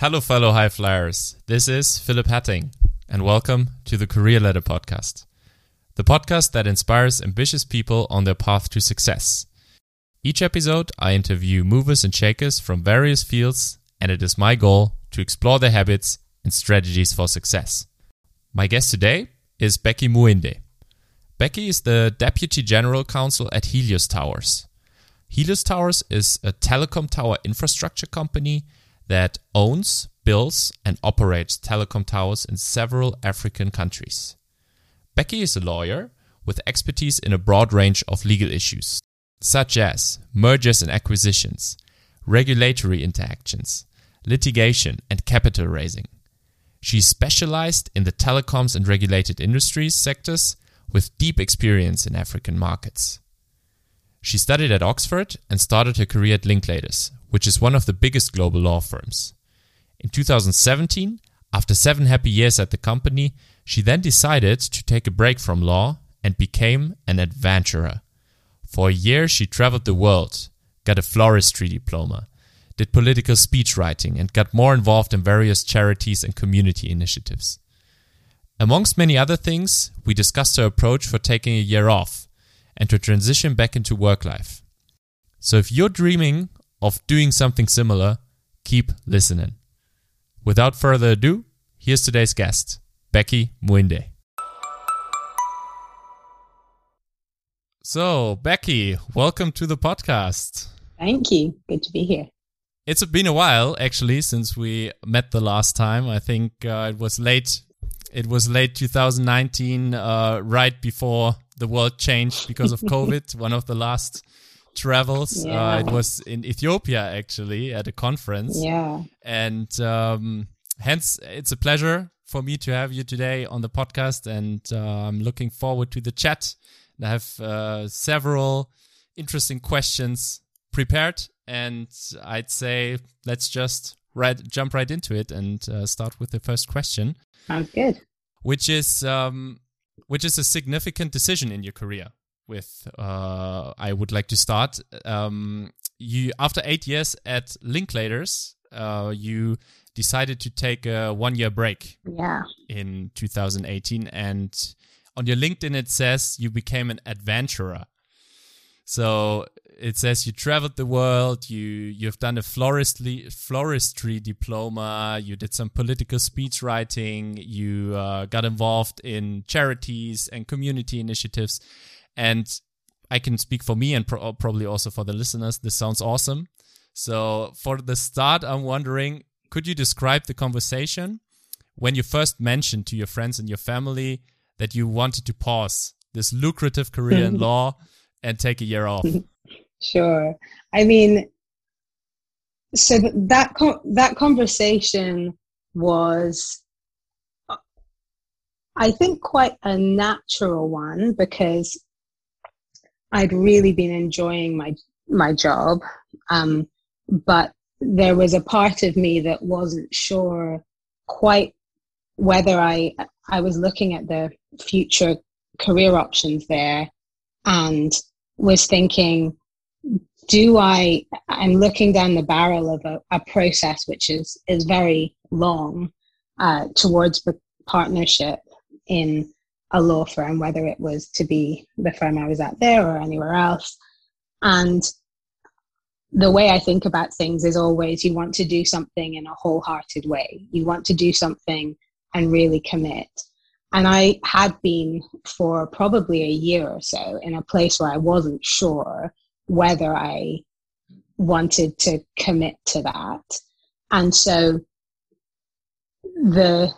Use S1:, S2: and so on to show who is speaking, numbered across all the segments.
S1: Hello, fellow high flyers. This is Philip Hatting, and welcome to the Career Ladder Podcast, the podcast that inspires ambitious people on their path to success. Each episode, I interview movers and shakers from various fields, and it is my goal to explore their habits and strategies for success. My guest today is Beki Muinde. Beki is the Deputy General Counsel at Helios Towers. Helios Towers is a telecom tower infrastructure company that owns, builds, and operates telecom towers in several African countries. Beki is a lawyer with expertise in a broad range of legal issues, such as mergers and acquisitions, regulatory interactions, litigation, and capital raising. She is specialized in the telecoms and regulated industries sectors with deep experience in African markets. She studied at Oxford and started her career at Linklaters, which is one of the biggest global law firms. In 2017, after seven happy years at the company, she then decided to take a break from law and became an adventurer. For a year, she traveled the world, got a floristry diploma, did political speech writing, and got more involved in various charities and community initiatives. Amongst many other things, we discussed her approach for taking a year off and to transition back into work life. So if you're dreaming of doing something similar, keep listening. Without further ado, here's today's guest, Beki Muinde. So, Beki, welcome to the podcast.
S2: Thank you. Good to be here.
S1: It's been a while actually since we met the last time. I think uh, it was late. It was late 2019, uh, right before the world changed because of COVID. One of the last travels. Yeah. Uh, it was in Ethiopia actually at a conference.
S2: Yeah.
S1: And um, hence, it's a pleasure for me to have you today on the podcast, and uh, I'm looking forward to the chat. I have uh, several interesting questions prepared, and I'd say let's just right jump right into it and uh, start with the first question.
S2: Sounds good.
S1: Which is um, which is a significant decision in your career. With uh, I would like to start. Um, you after eight years at Linklaters, uh, you decided to take a one year break.
S2: Yeah.
S1: In 2018, and on your LinkedIn it says you became an adventurer. So it says you traveled the world, you you've done a floristry floristry diploma, you did some political speech writing, you uh, got involved in charities and community initiatives, and I can speak for me and pro probably also for the listeners. This sounds awesome. So for the start, I'm wondering, could you describe the conversation when you first mentioned to your friends and your family that you wanted to pause this lucrative career in law and take a year off?
S2: Sure. I mean, so that that conversation was, uh, I think, quite a natural one because I'd really been enjoying my my job, um, but there was a part of me that wasn't sure quite whether I I was looking at the future career options there and was thinking do I, I'm looking down the barrel of a, a process which is, is very long uh, towards partnership in a law firm, whether it was to be the firm I was at there or anywhere else. And the way I think about things is always you want to do something in a wholehearted way. You want to do something and really commit. And I had been for probably a year or so in a place where I wasn't sure whether I wanted to commit to that. And so the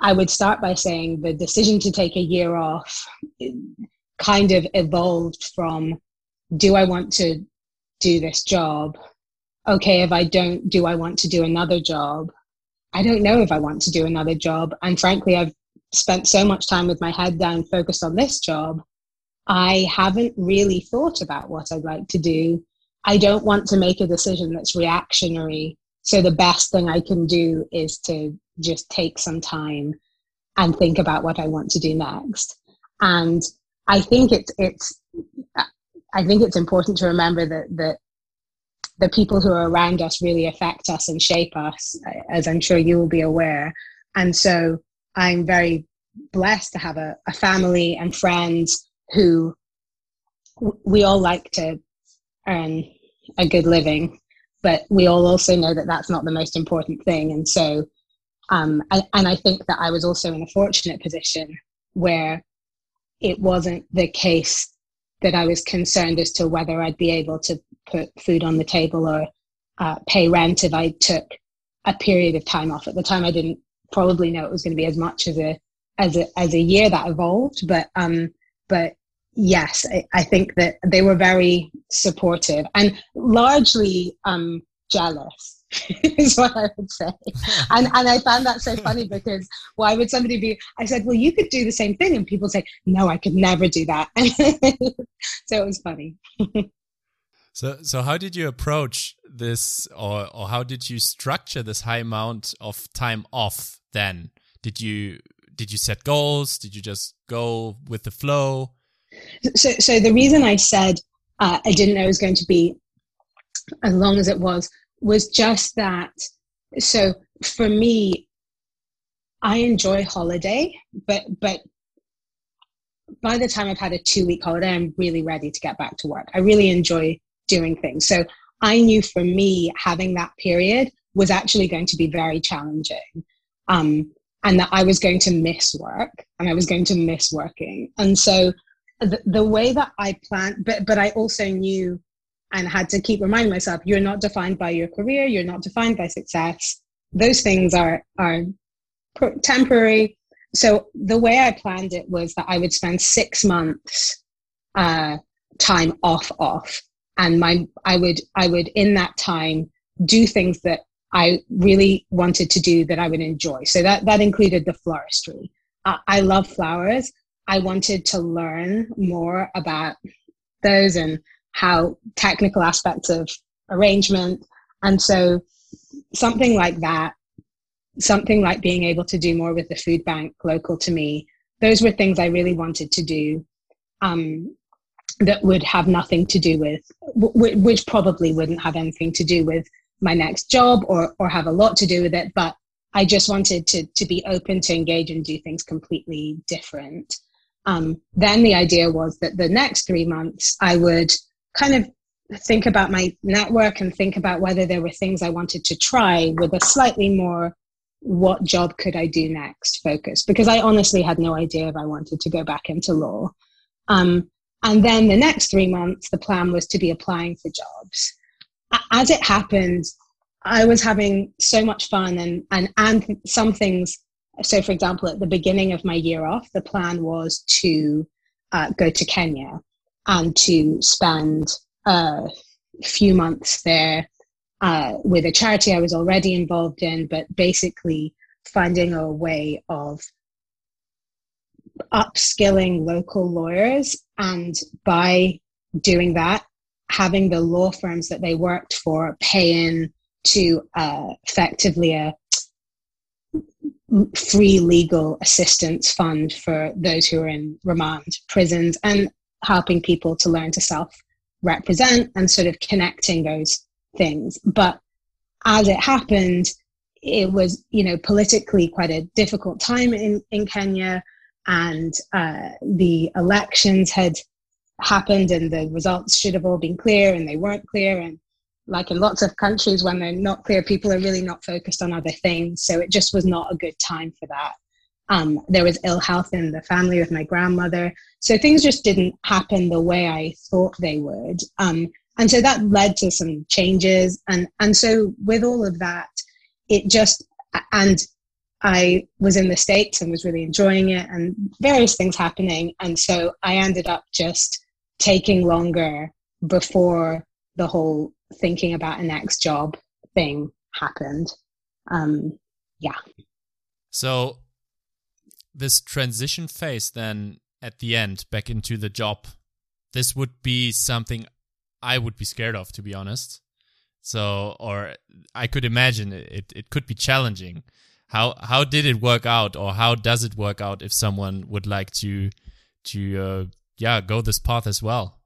S2: I would start by saying the decision to take a year off kind of evolved from do I want to do this job? Okay, if I don't, do I want to do another job? I don't know if I want to do another job. And frankly, I've spent so much time with my head down focused on this job I haven't really thought about what I'd like to do. I don't want to make a decision that's reactionary. So the best thing I can do is to just take some time and think about what I want to do next. And I think it's it's I think it's important to remember that that the people who are around us really affect us and shape us, as I'm sure you will be aware. And so I'm very blessed to have a, a family and friends who we all like to earn a good living, but we all also know that that's not the most important thing. And so, um, and, and I think that I was also in a fortunate position where it wasn't the case that I was concerned as to whether I'd be able to put food on the table or uh, pay rent if I took a period of time off. At the time, I didn't probably know it was going to be as much as a as a as a year that evolved, but um, but yes, I, I think that they were very supportive and largely um, jealous is what I would say. And and I found that so funny because why would somebody be I said, Well you could do the same thing and people say, No, I could never do that. so it was funny.
S1: so so how did you approach this or or how did you structure this high amount of time off then? Did you did you set goals? Did you just go with the flow?
S2: So so the reason I said uh, I didn't know it was going to be as long as it was was just that. So for me, I enjoy holiday, but but by the time I've had a two week holiday, I'm really ready to get back to work. I really enjoy doing things. So I knew for me having that period was actually going to be very challenging. Um, and that I was going to miss work and I was going to miss working. And so the, the way that I planned, but, but I also knew and had to keep reminding myself you're not defined by your career. You're not defined by success. Those things are are temporary. So the way i planned it was that i would spend six months uh, time off off. And my i would i would in that time do things that i really wanted to do that i would enjoy. So that that included the floristry. Uh, i love flowers. I wanted to learn more about those and how technical aspects of arrangement. And so something like that, something like being able to do more with the food bank local to me, those were things I really wanted to do um, that would have nothing to do with, w- which probably wouldn't have anything to do with my next job or, or have a lot to do with it. But I just wanted to, to be open to engage and do things completely different. Um, then the idea was that the next three months I would kind of think about my network and think about whether there were things I wanted to try with a slightly more what job could I do next focus because I honestly had no idea if I wanted to go back into law. Um, and then the next three months, the plan was to be applying for jobs. As it happened, I was having so much fun and, and, and some things. So, for example, at the beginning of my year off, the plan was to uh, go to Kenya and to spend a few months there uh, with a charity I was already involved in, but basically finding a way of upskilling local lawyers. And by doing that having the law firms that they worked for pay in to uh, effectively a free legal assistance fund for those who are in remand prisons. And helping people to learn to self represent and sort of connecting those things. But as it happened, it was, you know, politically quite a difficult time in, in Kenya, and uh, the elections had happened, and the results should have all been clear, and they weren't clear. And like in lots of countries, when they're not clear, people are really not focused on other things. So it just was not a good time for that. Um, there was ill health in the family with my grandmother. So things just didn't happen the way I thought they would. Um, and so that led to some changes. And, and so with all of that, it just, and I was in the States and was really enjoying it and various things happening. And so I ended up just taking longer before the whole thinking about a next job thing happened. Um, yeah.
S1: So this transition phase then at the end back into the job this would be something i would be scared of to be honest. So or i could imagine it it could be challenging. How how did it work out or how does it work out if someone would like to to uh, yeah go this path as well?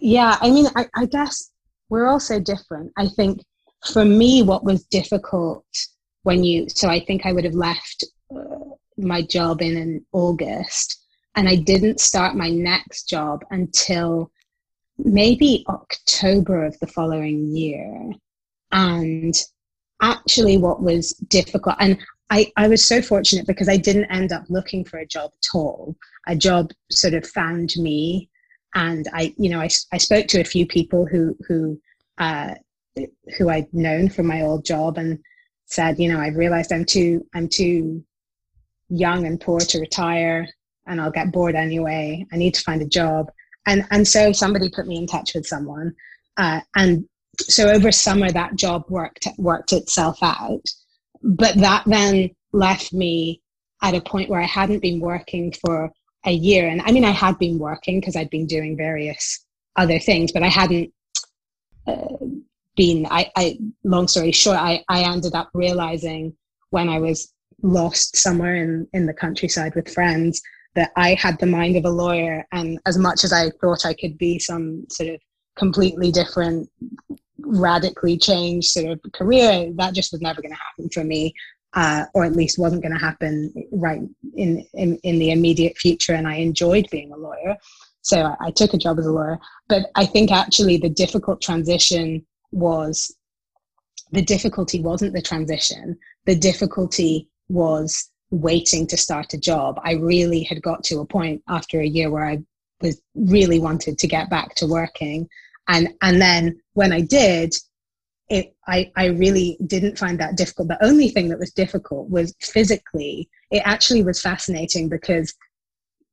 S2: Yeah i mean I, I guess we're all so different. I think for me, what was difficult when you, so I think I would have left uh, my job in, in August and I didn't start my next job until maybe October of the following year. And actually, what was difficult, and I, I was so fortunate because I didn't end up looking for a job at all. A job sort of found me, and I, you know, I, I spoke to a few people who who uh, who I'd known from my old job, and said, you know, I've realized I'm too I'm too young and poor to retire, and I'll get bored anyway. I need to find a job, and and so somebody put me in touch with someone, uh, and so over summer that job worked worked itself out. But that then left me at a point where i hadn't been working for a year. And i mean i had been working because i'd been doing various other things but i hadn't uh, been I, I long story short I, I ended up realizing when i was lost somewhere in in the countryside with friends that i had the mind of a lawyer and as much as i thought i could be some sort of completely different radically changed sort of career, that just was never going to happen for me, uh, or at least wasn't going to happen right in, in, in the immediate future. And I enjoyed being a lawyer. So I, I took a job as a lawyer. But I think actually the difficult transition was the difficulty wasn't the transition, the difficulty was waiting to start a job. I really had got to a point after a year where I was really wanted to get back to working and and then when i did it I, I really didn't find that difficult the only thing that was difficult was physically it actually was fascinating because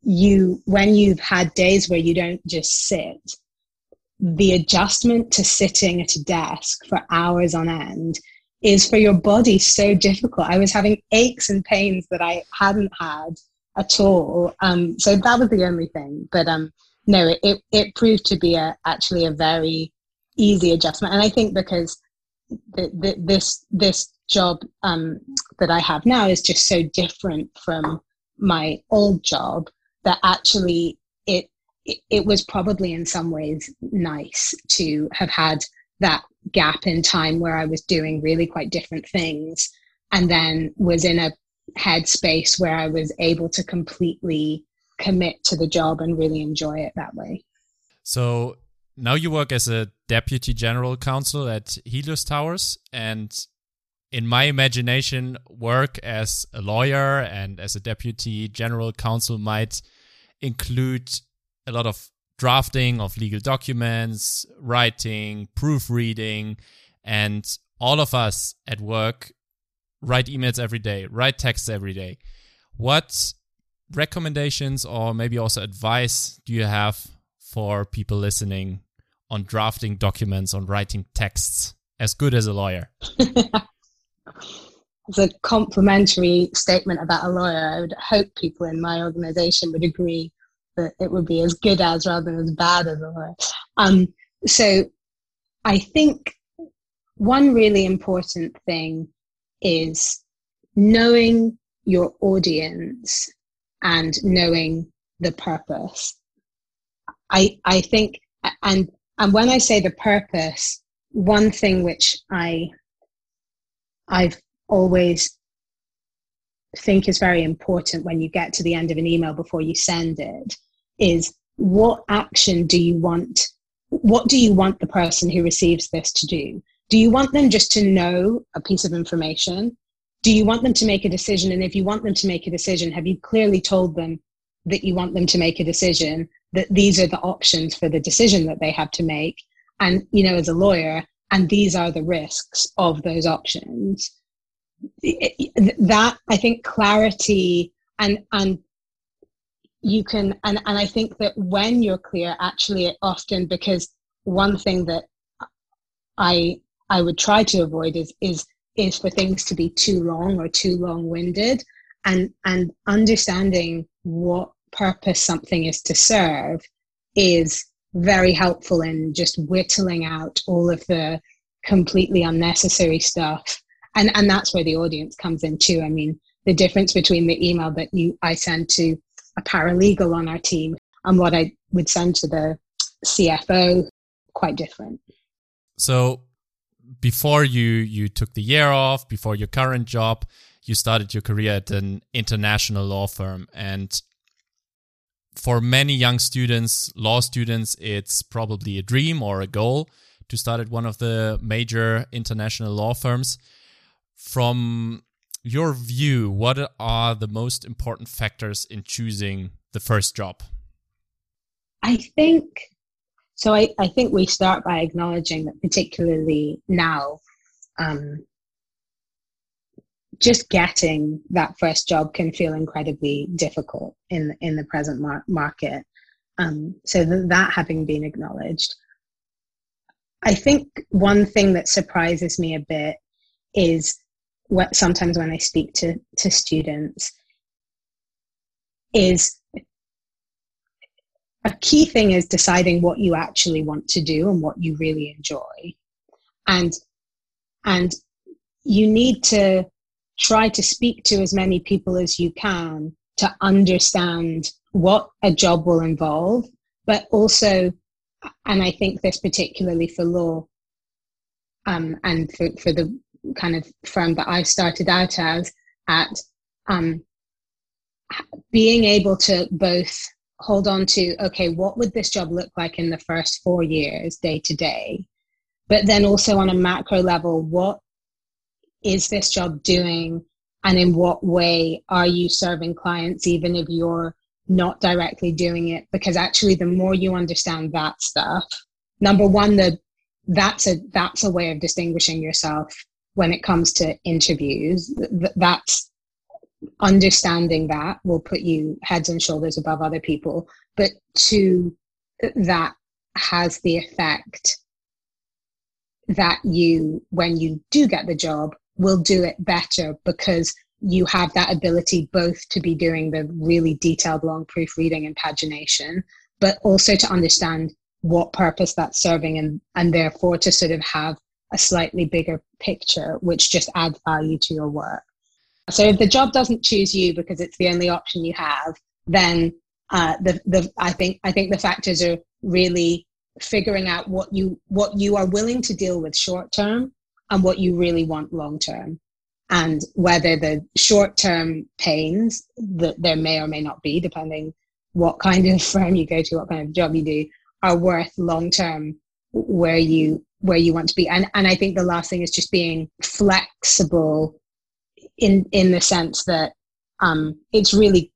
S2: you when you've had days where you don't just sit the adjustment to sitting at a desk for hours on end is for your body so difficult. I was having aches and pains that i hadn't had at all. Um, so that was the only thing. But um, no, it, it proved to be a, actually a very easy adjustment. And I think because the, the, this, this job um, that I have now is just so different from my old job that actually it, it, it was probably in some ways nice to have had that gap in time where I was doing really quite different things and then was in a headspace where I was able to completely commit to the job and really enjoy it that way.
S1: So now you work as a deputy general counsel at Helios Towers and in my imagination work as a lawyer and as a deputy general counsel might include a lot of drafting of legal documents, writing, proofreading, and all of us at work write emails every day, write texts every day. What recommendations or maybe also advice do you have for people listening on drafting documents, on writing texts as good as a lawyer?
S2: It's a complimentary statement about a lawyer. I would hope people in my organization would agree that it would be as good as rather than as bad as a lawyer. Um, so I think one really important thing is knowing your audience and knowing the purpose. I I think and and when I say the purpose, one thing which I I've always think is very important when you get to the end of an email before you send it is what action do you want what do you want the person who receives this to do? Do you want them just to know a piece of information? Do you want them to make a decision? And if you want them to make a decision have you clearly told them that you want them to make a decision that these are the options for the decision that they have to make? And you know as a lawyer and these are the risks of those options. That i think clarity and and you can and and i think that when you're clear actually often because one thing that i i would try to avoid is is is for things to be too long or too long-winded and and understanding what purpose something is to serve is very helpful in just whittling out all of the completely unnecessary stuff. And and that's where the audience comes in too. I mean the difference between the email that you i send to a paralegal on our team and what i would send to the cfo quite different
S1: So before you you took the year off, before your current job, you started your career at an international law firm and for many young students, law students, it's probably a dream or a goal to start at one of the major international law firms. From your view, what are the most important factors in choosing the first job?
S2: I think so. I, I think we start by acknowledging that, particularly now, um, just getting that first job can feel incredibly difficult in in the present mar- market. Um, so th- that having been acknowledged, I think one thing that surprises me a bit is what sometimes when I speak to to students is a key thing is deciding what you actually want to do and what you really enjoy. And and you need to try to speak to as many people as you can to understand what a job will involve, but also, and I think this particularly for law um, and for, for the kind of firm that I started out as, at um, being able to both hold on to, okay, what would this job look like in the first four years, day to day? But then also on a macro level, what is this job doing and in what way are you serving clients even if you're not directly doing it because actually the more you understand that stuff number one the that's a that's a way of distinguishing yourself when it comes to interviews that's understanding that will put you heads and shoulders above other people but two that has the effect that you when you do get the job will do it better because you have that ability both to be doing the really detailed long proofreading and pagination, but also to understand what purpose that's serving and, and therefore to sort of have a slightly bigger picture, which just adds value to your work. So if the job doesn't choose you because it's the only option you have, then uh, the, the, I think, I think the factors are really figuring out what you, what you are willing to deal with short term and what you really want long term and whether the short term pains that there may or may not be depending what kind of firm you go to what kind of job you do are worth long term where you where you want to be. And and i think the last thing is just being flexible in in the sense that um it's really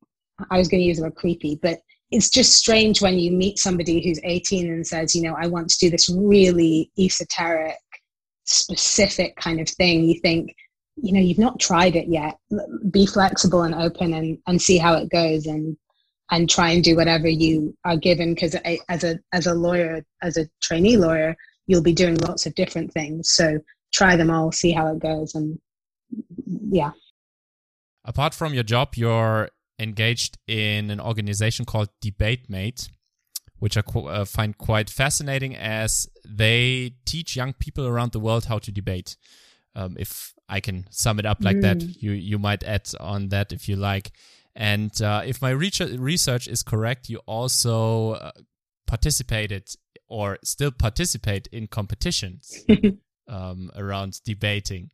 S2: i was going to use the word creepy but it's just strange when you meet somebody who's 18 and says you know i want to do this really esoteric specific kind of thing, you think, you know, you've not tried it yet. Be flexible and open and, and see how it goes and and try and do whatever you are given. Because as a as a lawyer, as a trainee lawyer, you'll be doing lots of different things. So try them all, see how it goes and yeah.
S1: Apart from your job, you're engaged in an organization called DebateMate which I qu- uh, find quite fascinating as they teach young people around the world how to debate. Um, if I can sum it up like mm. that, you you might add on that if you like. And uh, if my research is correct, you also uh, participated or still participate in competitions um, around debating.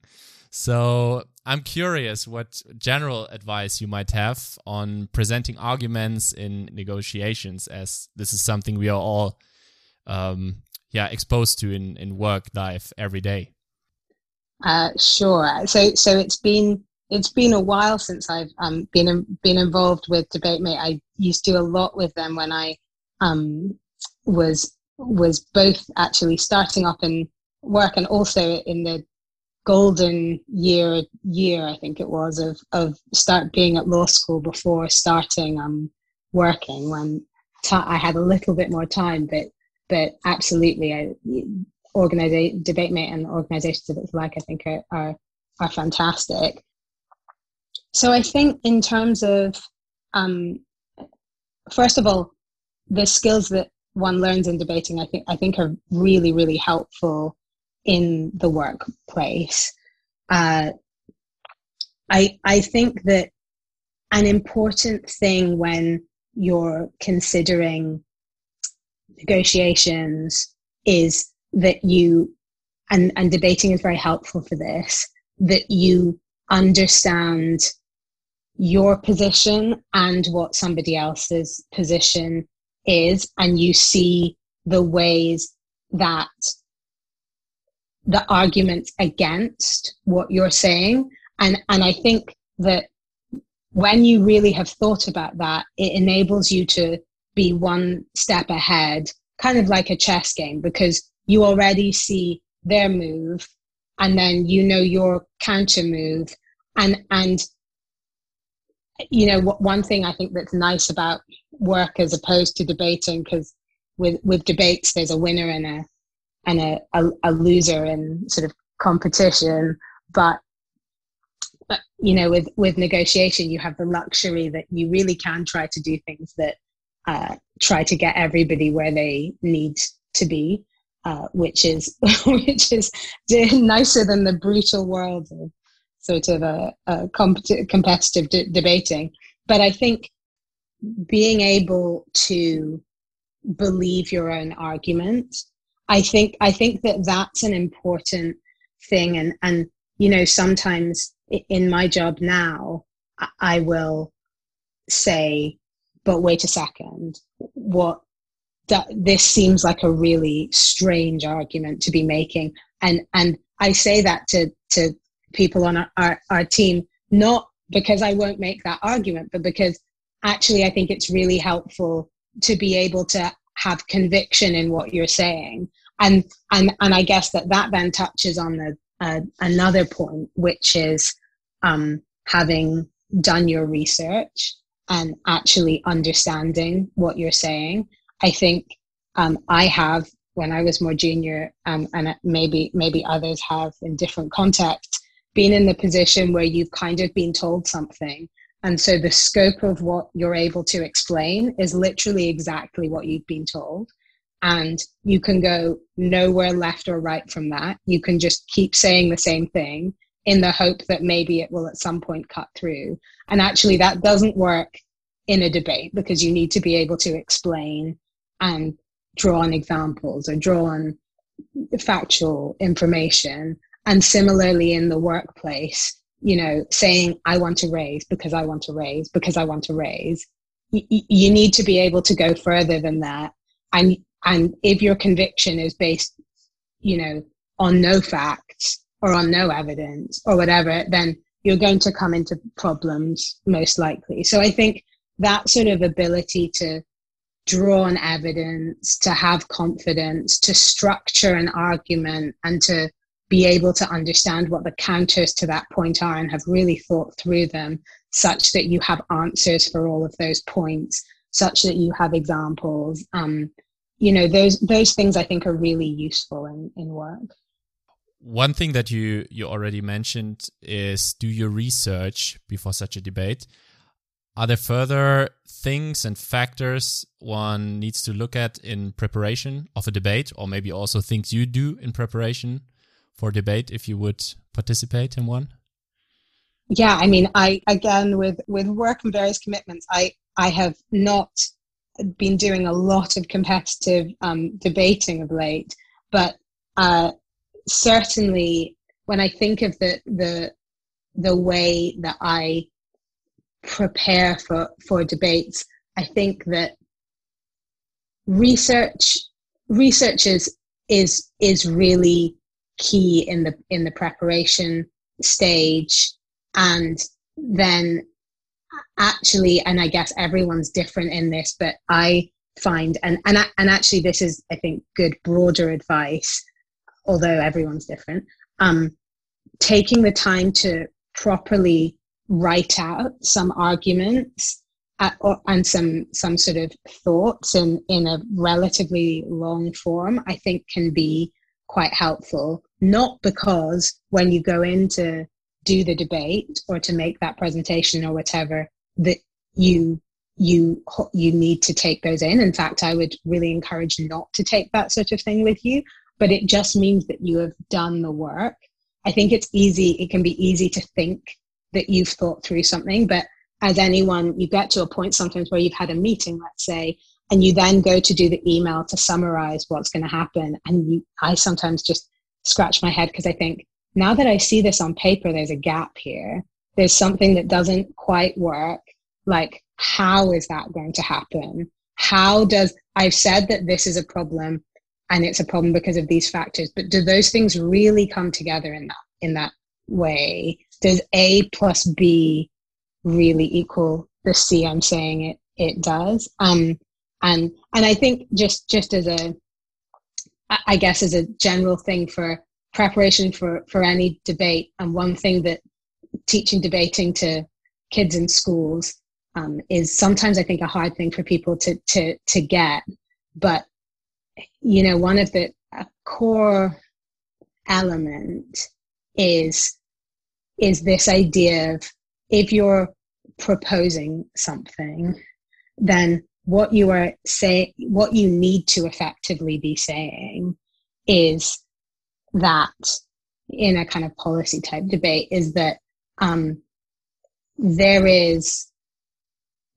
S1: So I'm curious what general advice you might have on presenting arguments in negotiations, as this is something we are all, um, yeah, exposed to in, in work life every day.
S2: Uh, sure. So, so it's been it's been a while since I've um, been been involved with DebateMate. I used to do a lot with them when I um, was was both actually starting up in work and also in the golden year year I think it was of of start being at law school before starting um working when I had a little bit more time but but absolutely I organize DebateMate and organizations of its like I think are, are are fantastic. So I think in terms of um first of all the skills that one learns in debating I think I think are really really helpful in the workplace. Uh, I I think that an important thing when you're considering negotiations is that you and, and debating is very helpful for this, that you understand your position and what somebody else's position is, and you see the ways that the arguments against what you're saying. And, and I think that when you really have thought about that, it enables you to be one step ahead, kind of like a chess game, because you already see their move and then you know your counter move. And, and, you know, one thing I think that's nice about work as opposed to debating, because with, with debates, there's a winner and a, and a, a, a loser in sort of competition. But but you know with with negotiation you have the luxury that you really can try to do things that uh, try to get everybody where they need to be uh, which is which is nicer than the brutal world of sort of a, a compet- competitive de- debating but i think being able to believe your own argument. I think i think that that's an important thing. And and you know sometimes in my job now, I will say, but wait a second, what that this seems like a really strange argument to be making. And and I say that to to people on our, our, our team, not because I won't make that argument, but because actually I think it's really helpful to be able to have conviction in what you're saying. And and and I guess that that then touches on the uh, another point, which is um, having done your research and actually understanding what you're saying. I think um, I have when I was more junior, um, and maybe maybe others have in different contexts, been in the position where you've kind of been told something, and so the scope of what you're able to explain is literally exactly what you've been told. And you can go nowhere left or right from that. You can just keep saying the same thing in the hope that maybe it will at some point cut through. And actually, that doesn't work in a debate because you need to be able to explain and draw on examples or draw on factual information. And similarly, in the workplace, you know, saying, I want to raise because I want to raise because I want to raise, you need to be able to go further than that. And, and if your conviction is based, you know, on no facts, or on no evidence or whatever, then you're going to come into problems most likely. So I think that sort of ability to draw on evidence, to have confidence, to structure an argument, and to be able to understand what the counters to that point are and have really thought through them such that you have answers for all of those points, such that you have examples. Um, you know, those those things I think are really useful in, in work
S1: one thing that you you already mentioned is do your research before such a debate. Are there further things and factors one needs to look at in preparation of a debate, or maybe also things you do in preparation for debate if you would participate in one?
S2: Yeah, I mean, I again with with work and various commitments, I I have not been doing a lot of competitive um, debating of late, but uh, certainly when I think of the the the way that I prepare for for debates, I think that research research is is is really key in the in the preparation stage and then actually and i guess everyone's different in this but i find and and, and actually this is i think good broader advice although everyone's different, um, taking the time to properly write out some arguments at, or, and some some sort of thoughts in in a relatively long form, I think can be quite helpful. Not because when you go in to do the debate or to make that presentation or whatever that you you you need to take those in. In fact, I would really encourage not to take that sort of thing with you but it just means that you have done the work. I think it's easy, it can be easy to think that you've thought through something, but as anyone, you get to a point sometimes where you've had a meeting, let's say, and you then go to do the email to summarize what's going to happen. And you, I sometimes just scratch my head because I think now that I see this on paper, there's a gap here. There's something that doesn't quite work. Like, how is that going to happen? How does I've said that this is a problem and it's a problem because of these factors, but do those things really come together in that in that way? Does A plus B really equal the C I'm saying it it does? Um, and and I think just just as a I guess as a general thing for preparation for for any debate, and one thing that teaching debating to kids in schools um, is sometimes I think a hard thing for people to to to get, but you know one of the core element is is this idea of if you're proposing something then what you are saying what you need to effectively be saying is that in a kind of policy type debate is that um, there is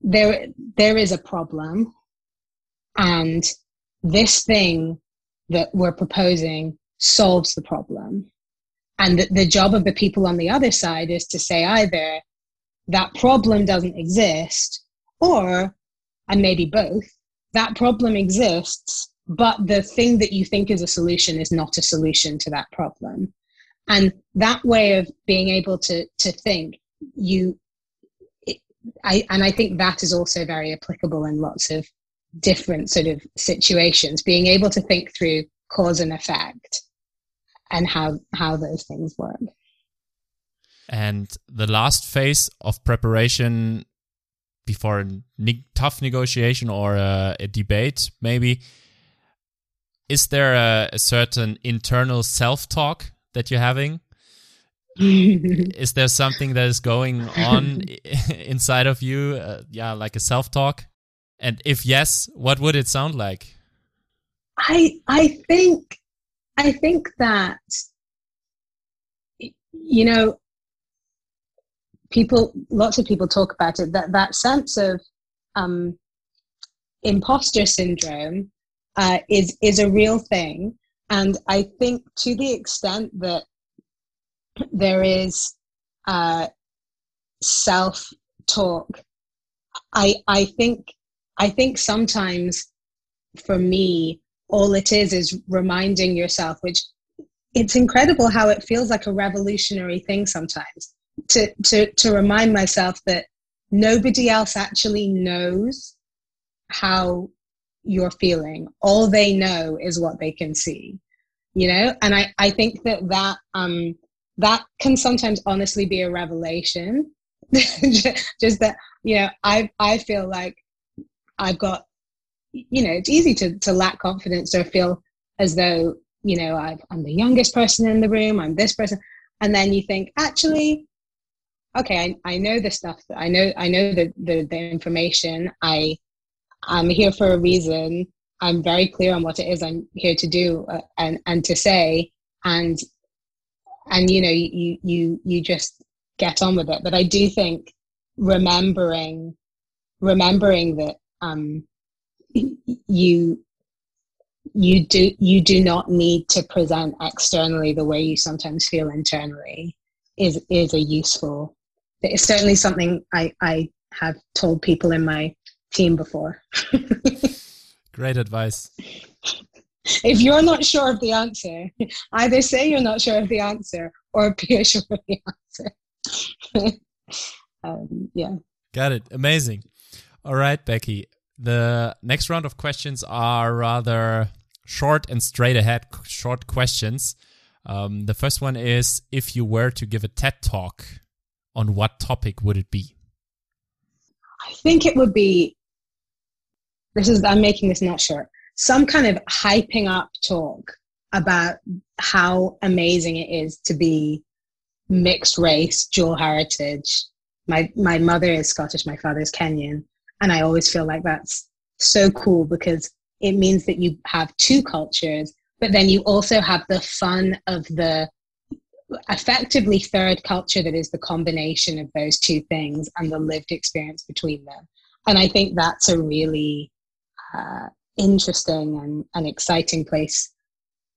S2: there there is a problem and this thing that we're proposing solves the problem. And the, the job of the people on the other side is to say either that problem doesn't exist or and maybe both that problem exists but the thing that you think is a solution is not a solution to that problem and that way of being able to to think you I, and I think that is also very applicable in lots of different sort of situations. Being able to think through cause and effect and how how those things work.
S1: And the last phase of preparation before a ne- tough negotiation or a, a, debate, maybe, is there a, a certain internal self talk that you're having? is there something that is going on inside of you? Uh, yeah, like a self talk? And if yes, what would it sound like?
S2: I I think I think that you know people lots of people talk about it that that sense of um, imposter syndrome uh, is is a real thing. And i think to the extent that there is uh, self talk i i think i think sometimes for me all it is is reminding yourself which it's incredible how it feels like a revolutionary thing sometimes to to to remind myself that nobody else actually knows how you're feeling. All they know is what they can see you know? And i i think that that um that can sometimes honestly be a revelation. Just that you know i i feel like i've got you know it's easy to to lack confidence or feel as though you know i am the youngest person in the room i'm this person. And then you think actually okay I, I know the stuff. I know i know the, the the information. I i'm here for a reason. I'm very clear on what it is i'm here to do uh, and and to say. And and you know you you you just get on with it. But i do think remembering remembering that um you you do you do not need to present externally the way you sometimes feel internally is is a useful it's certainly something i i have told people in my team before
S1: great advice
S2: if you're not sure of the answer, either say you're not sure of the answer or appear sure of the answer. um, yeah.
S1: Got it. Amazing. All right, Beki. The next round of questions are rather short and straight ahead, short questions. Um, the first one is if you were to give a TED talk, on what topic would it be?
S2: I think it would be. This is I'm making this not short some kind of hyping up talk about how amazing it is to be mixed race, dual heritage. My my mother is Scottish, my father is Kenyan, and I always feel like that's so cool because it means that you have two cultures, but then you also have the fun of the effectively third culture that is the combination of those two things and the lived experience between them. And I think that's a really uh, interesting and, and exciting place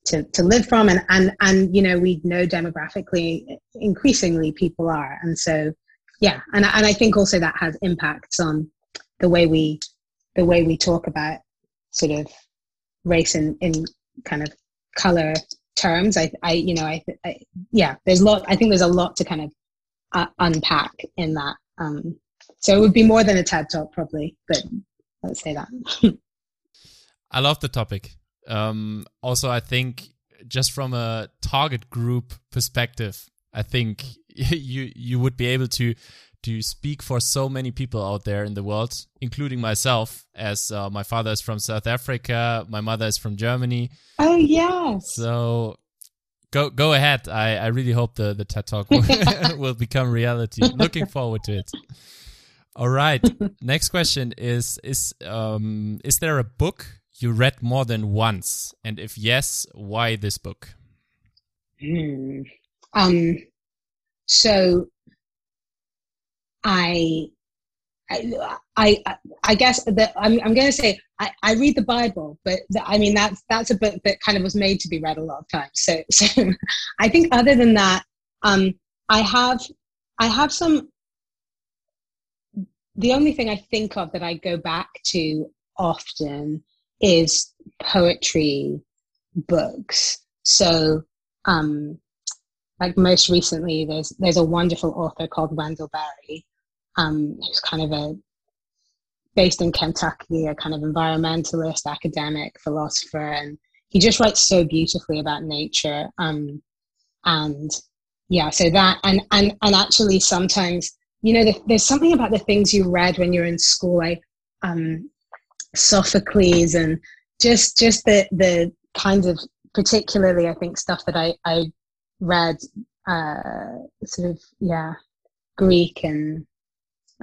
S2: to, to live from. And, and and you know we know demographically increasingly people are. And so yeah. And, and i think also that has impacts on the way we the way we talk about sort of race in, in kind of color terms i i you know i, I yeah there's lot i think there's a lot to kind of uh, unpack in that um so it would be more than a ted talk probably but let's say that.
S1: I love the topic. Um, also, I think just from a target group perspective, I think you you would be able to to speak for so many people out there in the world, including myself, as uh, my father is from South Africa, my mother is from Germany.
S2: Oh yes.
S1: So go go ahead. I, I really hope the the TED Talk will, will become reality. Looking forward to it. All right. Next question is is um is there a book you read more than once? And if yes, why this book?
S2: Hmm. Um, so I, I, I, I guess that I'm, I'm going to say I, I read the Bible, but the, I mean that's that's a book that kind of was made to be read a lot of times. So, so I think other than that, um, I have I have some. The only thing I think of that I go back to often is poetry books. So, um, like most recently, there's there's a wonderful author called Wendell Berry, um, who's kind of a based in Kentucky, a kind of environmentalist, academic, philosopher, and he just writes so beautifully about nature. Um, and yeah, so that and and and actually sometimes you know the, there's something about the things you read when you're in school. like um, Sophocles and just just the the kind of particularly I think stuff that I I read uh, sort of yeah Greek and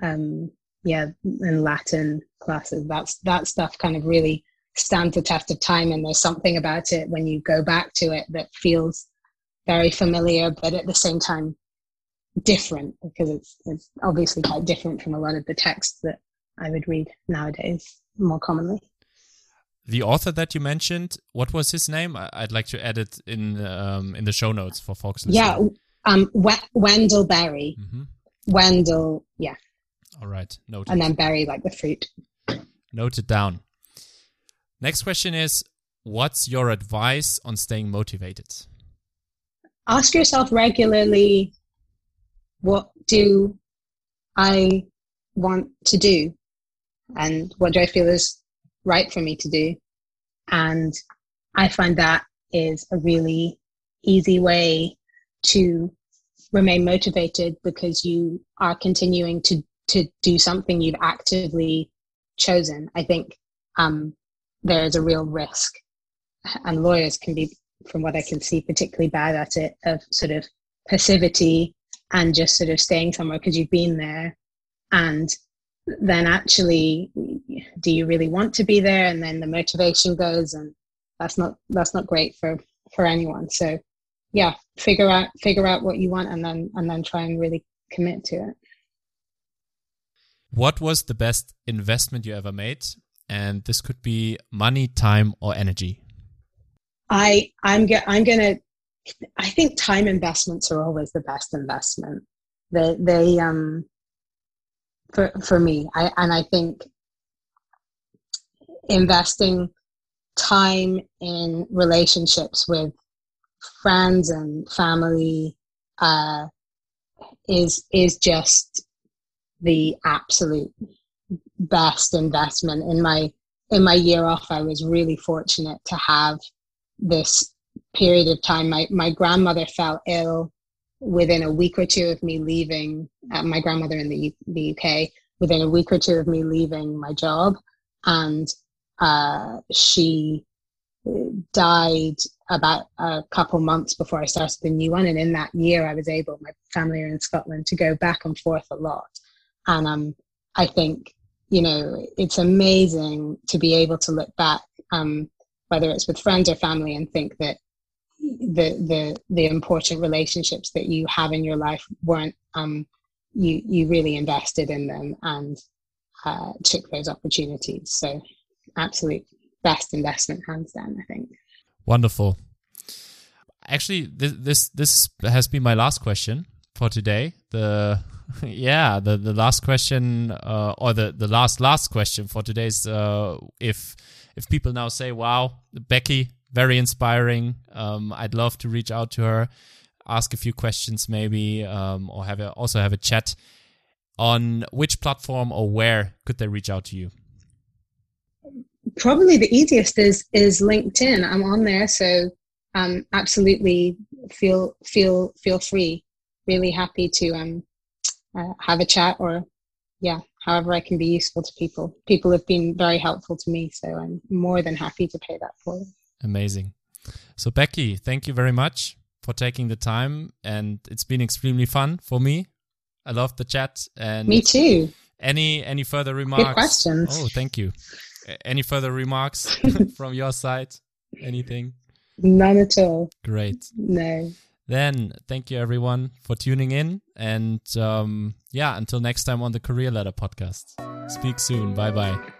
S2: um, yeah and Latin classes. That's that stuff kind of really stands the test of time, and there's something about it when you go back to it that feels very familiar, but at the same time different because it's it's obviously quite different from a lot of the texts that I would read nowadays more commonly.
S1: The author that you mentioned, what was his name? I'd like to add it in um, in the show notes for folks.
S2: Listening. Yeah, um, Wendell Berry. Mm -hmm. Wendell, yeah.
S1: All right, noted.
S2: And then berry like the fruit.
S1: Noted down. Next question is, what's your advice on staying motivated?
S2: Ask yourself regularly, what do I want to do? and what do I feel is right for me to do. And I find that is a really easy way to remain motivated because you are continuing to to do something you've actively chosen. I think um, there is a real risk, and lawyers can be, from what I can see, particularly bad at it of sort of passivity and just sort of staying somewhere because you've been there. And then actually do you really want to be there? And then the motivation goes and that's not that's not great for for anyone. So yeah figure out figure out what you want and then and then try and really commit to it
S1: what was the best investment you ever made and this could be money time or energy
S2: i i'm get i'm gonna i think time investments are always the best investment they they um for for me. I and I think investing time in relationships with friends and family uh, is is just the absolute best investment in my in my year off i was really fortunate to have this period of time my my grandmother fell ill within a week or two of me leaving uh, my grandmother in the, the UK, within a week or two of me leaving my job. And uh, she died about a couple months before I started the new one. And in that year, I was able, my family are in Scotland, to go back and forth a lot. And um, I think, you know, it's amazing to be able to look back, um, whether it's with friends or family, and think that the the the important relationships that you have in your life weren't um, you you really invested in them and uh, took those opportunities. So, absolute best investment, hands down. I think.
S1: Wonderful. actually, this, this this has been my last question for today. The yeah, the the last question uh, or the the last last question for today is uh, if if people now say, "Wow, Beki, very inspiring. Um, I'd love to reach out to her, ask a few questions maybe, um, or have a, also have a chat." On which platform or where could they reach out to you?
S2: Probably the easiest is is LinkedIn. I'm on there, so um, absolutely feel feel feel free. Really happy to um, uh, have a chat or yeah, however I can be useful to people. People have been very helpful to me, so I'm more than happy to pay that forward.
S1: Amazing. So Beki, thank you very much for taking the time, and it's been extremely fun for me. I loved the chat, and
S2: me too.
S1: Any any further remarks?
S2: Good questions.
S1: Oh, thank you. Any further remarks from your side? Anything?
S2: None at all.
S1: Great.
S2: No.
S1: Then thank you everyone for tuning in. And um, yeah, until next time on the Career Ladder podcast. Speak soon. Bye bye.